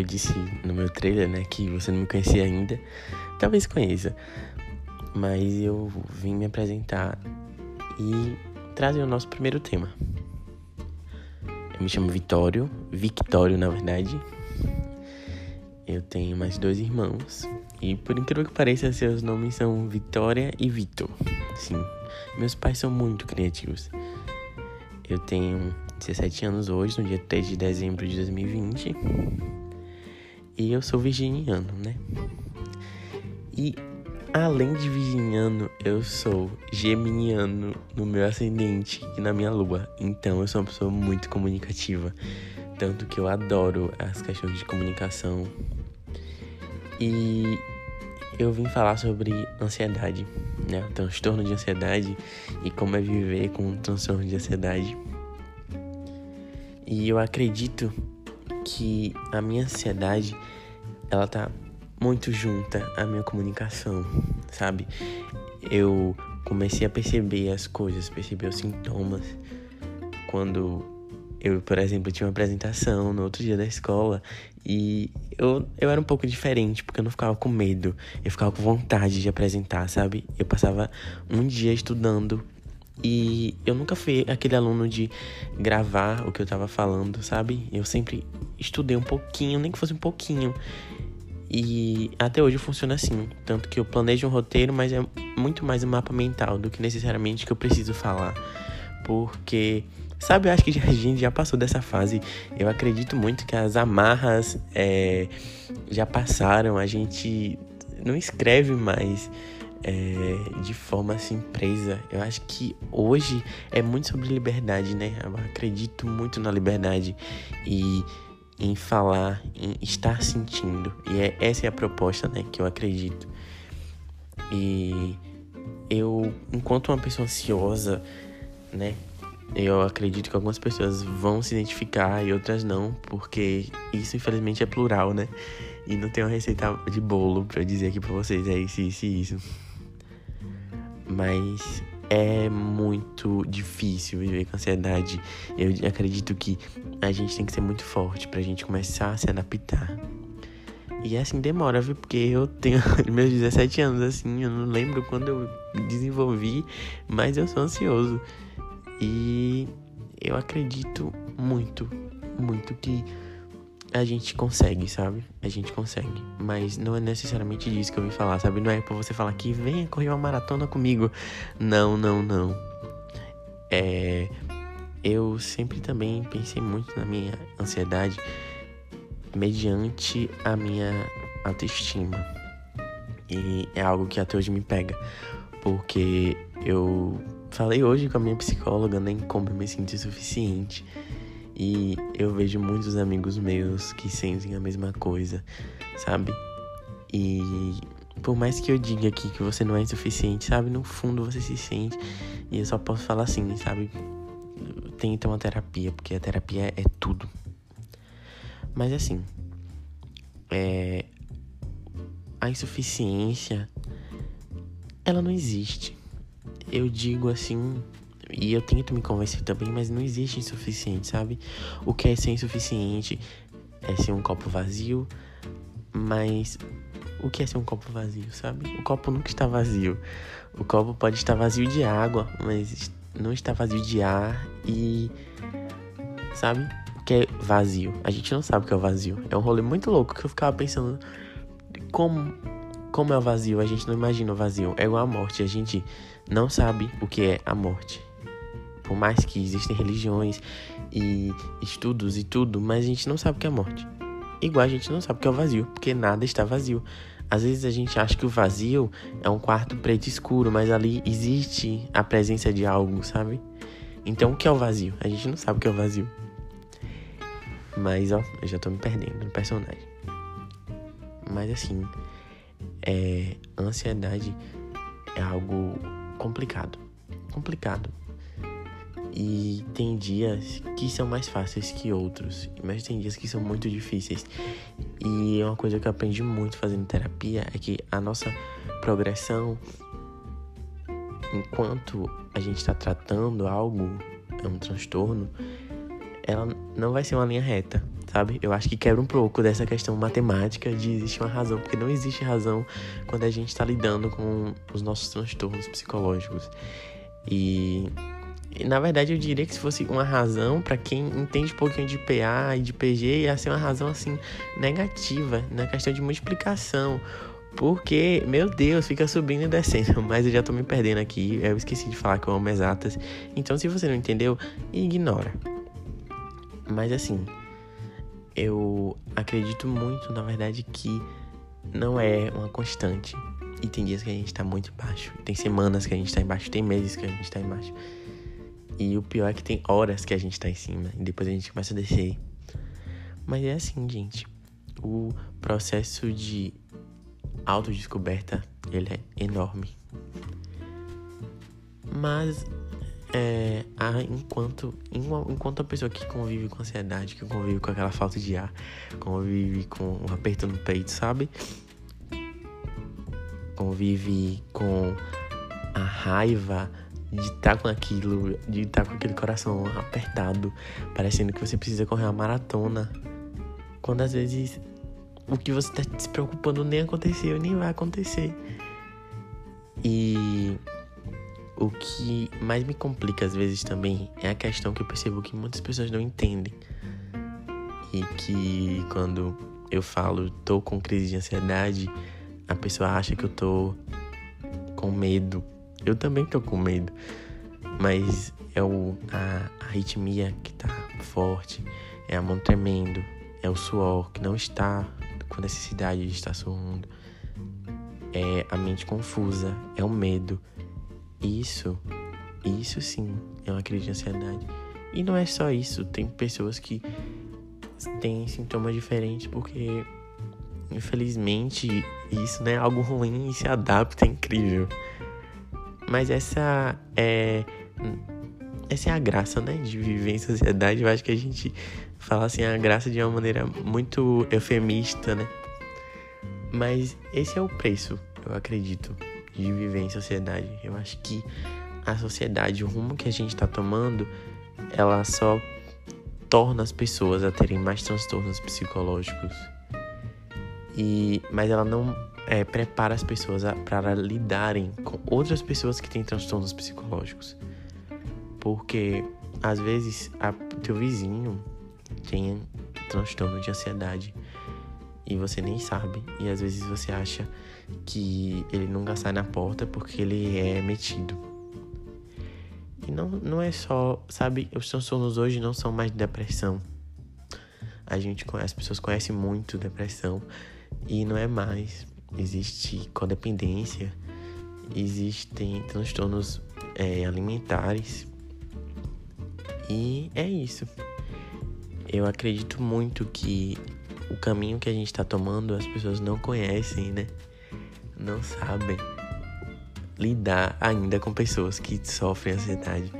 eu disse no meu trailer, né, que você não me conhecia ainda. Talvez conheça. Mas eu vim me apresentar e trazer o nosso primeiro tema. Eu me chamo Vitório, Victório na verdade. Eu tenho mais dois irmãos. E por incrível que pareça, seus nomes são Vitória e Vitor. Sim, meus pais são muito criativos. Eu tenho 17 anos hoje, no dia 3 de dezembro de 2020. E eu sou virginiano, né? E além de virginiano, eu sou geminiano no meu ascendente e na minha lua. Então eu sou uma pessoa muito comunicativa. Tanto que eu adoro as questões de comunicação. E eu vim falar sobre ansiedade, né? O transtorno de ansiedade e como é viver com transtorno de ansiedade. E eu acredito que a minha ansiedade ela tá muito junta à minha comunicação, sabe? Eu comecei a perceber as coisas, perceber os sintomas quando eu, por exemplo, tinha uma apresentação no outro dia da escola e eu, eu era um pouco diferente, porque eu não ficava com medo, eu ficava com vontade de apresentar, sabe? Eu passava um dia estudando e eu nunca fui aquele aluno de gravar o que eu tava falando, sabe? Eu sempre estudei um pouquinho, nem que fosse um pouquinho. E até hoje funciona assim. Tanto que eu planejo um roteiro, mas é muito mais um mapa mental do que necessariamente que eu preciso falar. Porque, sabe, eu acho que a gente já passou dessa fase. Eu acredito muito que as amarras é, já passaram. A gente não escreve mais é, de forma assim presa. Eu acho que hoje é muito sobre liberdade, né? Eu acredito muito na liberdade e em falar, em estar sentindo. E é, essa é a proposta, né, que eu acredito. E eu, enquanto uma pessoa ansiosa, né, eu acredito que algumas pessoas vão se identificar e outras não, porque isso infelizmente é plural, né? E não tem uma receita de bolo para dizer aqui para vocês é isso, isso e isso. Mas é muito difícil viver com ansiedade. Eu acredito que a gente tem que ser muito forte pra gente começar a se adaptar. E assim demora, viu? Porque eu tenho meus 17 anos, assim, eu não lembro quando eu desenvolvi, mas eu sou ansioso. E eu acredito muito, muito que a gente consegue, sabe? A gente consegue. Mas não é necessariamente disso que eu vim falar, sabe? Não é pra você falar que venha correr uma maratona comigo. Não, não, não. É. Eu sempre também pensei muito na minha ansiedade mediante a minha autoestima. E é algo que até hoje me pega. Porque eu falei hoje com a minha psicóloga, nem como eu me sinto suficiente. E eu vejo muitos amigos meus que sentem a mesma coisa, sabe? E por mais que eu diga aqui que você não é insuficiente, sabe? No fundo você se sente. E eu só posso falar assim, sabe? Tenta uma terapia, porque a terapia é tudo. Mas assim, é... a insuficiência, ela não existe. Eu digo assim, e eu tento me convencer também, mas não existe insuficiente, sabe? O que é ser insuficiente é ser um copo vazio, mas o que é ser um copo vazio, sabe? O copo nunca está vazio. O copo pode estar vazio de água, mas não está vazio de ar e. Sabe? O que é vazio? A gente não sabe o que é o vazio. É um rolê muito louco que eu ficava pensando como. Como é o vazio? A gente não imagina o vazio. É igual a morte. A gente não sabe o que é a morte. Por mais que existem religiões e estudos e tudo, mas a gente não sabe o que é morte. Igual a gente não sabe o que é o vazio, porque nada está vazio. Às vezes a gente acha que o vazio é um quarto preto escuro, mas ali existe a presença de algo, sabe? Então o que é o vazio? A gente não sabe o que é o vazio. Mas ó, eu já tô me perdendo no personagem. Mas assim, é, ansiedade é algo complicado. Complicado. E tem dias que são mais fáceis que outros, mas tem dias que são muito difíceis. E uma coisa que eu aprendi muito fazendo terapia é que a nossa progressão, enquanto a gente está tratando algo, é um transtorno, ela não vai ser uma linha reta, sabe? Eu acho que quebra um pouco dessa questão matemática de existir uma razão, porque não existe razão quando a gente está lidando com os nossos transtornos psicológicos. E, na verdade eu diria que se fosse uma razão para quem entende um pouquinho de PA e de PG, ia ser uma razão assim negativa, na questão de multiplicação. Porque, meu Deus, fica subindo e descendo. Mas eu já tô me perdendo aqui. Eu esqueci de falar que eu amo exatas. Então, se você não entendeu, ignora. Mas assim, eu acredito muito, na verdade, que não é uma constante. E tem dias que a gente tá muito baixo. Tem semanas que a gente tá embaixo. Tem meses que a gente tá embaixo. E o pior é que tem horas que a gente tá em cima. E depois a gente começa a descer. Mas é assim, gente. O processo de autodescoberta, ele é enorme. Mas é, a, enquanto, enquanto a pessoa que convive com ansiedade, que convive com aquela falta de ar, convive com um aperto no peito, sabe? Convive com a raiva de estar tá com aquilo, de estar tá com aquele coração apertado, parecendo que você precisa correr uma maratona. Quando às vezes o que você está se preocupando nem aconteceu, nem vai acontecer. E o que mais me complica às vezes também é a questão que eu percebo que muitas pessoas não entendem. E que quando eu falo tô com crise de ansiedade, a pessoa acha que eu tô com medo. Eu também tô com medo. Mas é o, a arritmia que tá forte, é a mão tremendo, é o suor que não está com necessidade de estar sorrindo, é a mente confusa, é o medo. Isso, isso sim é uma crise de ansiedade. E não é só isso, tem pessoas que têm sintomas diferentes porque infelizmente isso não é algo ruim e se adapta, é incrível. Mas essa é essa é a graça, né, de viver em sociedade. Eu acho que a gente fala assim a graça de uma maneira muito eufemista, né? Mas esse é o preço, eu acredito, de viver em sociedade. Eu acho que a sociedade, o rumo que a gente está tomando, ela só torna as pessoas a terem mais transtornos psicológicos. E, mas ela não é, prepara as pessoas para lidarem com outras pessoas que têm transtornos psicológicos. Porque às vezes a, teu vizinho tem transtorno de ansiedade e você nem sabe. E às vezes você acha que ele nunca sai na porta porque ele é metido. E não, não é só, sabe, os transtornos hoje não são mais de depressão. A gente as pessoas conhecem muito depressão e não é mais. Existe codependência, existem transtornos é, alimentares. E é isso. Eu acredito muito que o caminho que a gente está tomando as pessoas não conhecem, né? Não sabem lidar ainda com pessoas que sofrem ansiedade.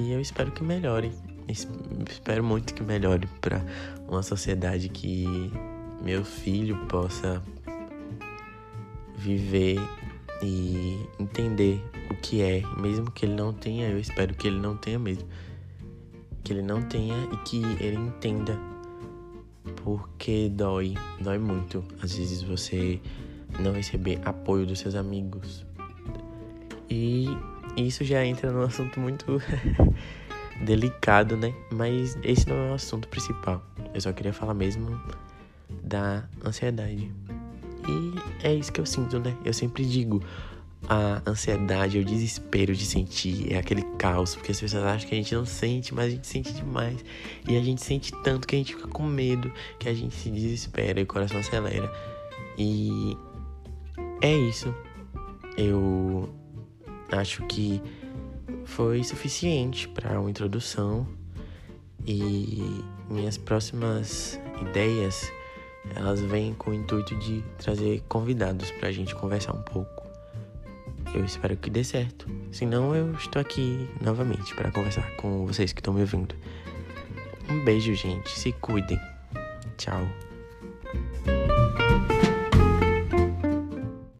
E eu espero que melhore. Espero muito que melhore para uma sociedade que meu filho possa viver e entender o que é, mesmo que ele não tenha, eu espero que ele não tenha mesmo que ele não tenha e que ele entenda. Porque dói, dói muito. Às vezes você não receber apoio dos seus amigos. E isso já entra num assunto muito delicado, né? Mas esse não é o assunto principal. Eu só queria falar mesmo da ansiedade. É isso que eu sinto, né? Eu sempre digo, a ansiedade, o desespero de sentir, é aquele caos, porque as pessoas acham que a gente não sente, mas a gente sente demais. E a gente sente tanto que a gente fica com medo, que a gente se desespera e o coração acelera. E é isso. Eu acho que foi suficiente para uma introdução e minhas próximas ideias elas vêm com o intuito de trazer convidados para a gente conversar um pouco eu espero que dê certo. Senão, eu estou aqui novamente para conversar com vocês que estão me ouvindo. Um beijo, gente. Se cuidem. Tchau.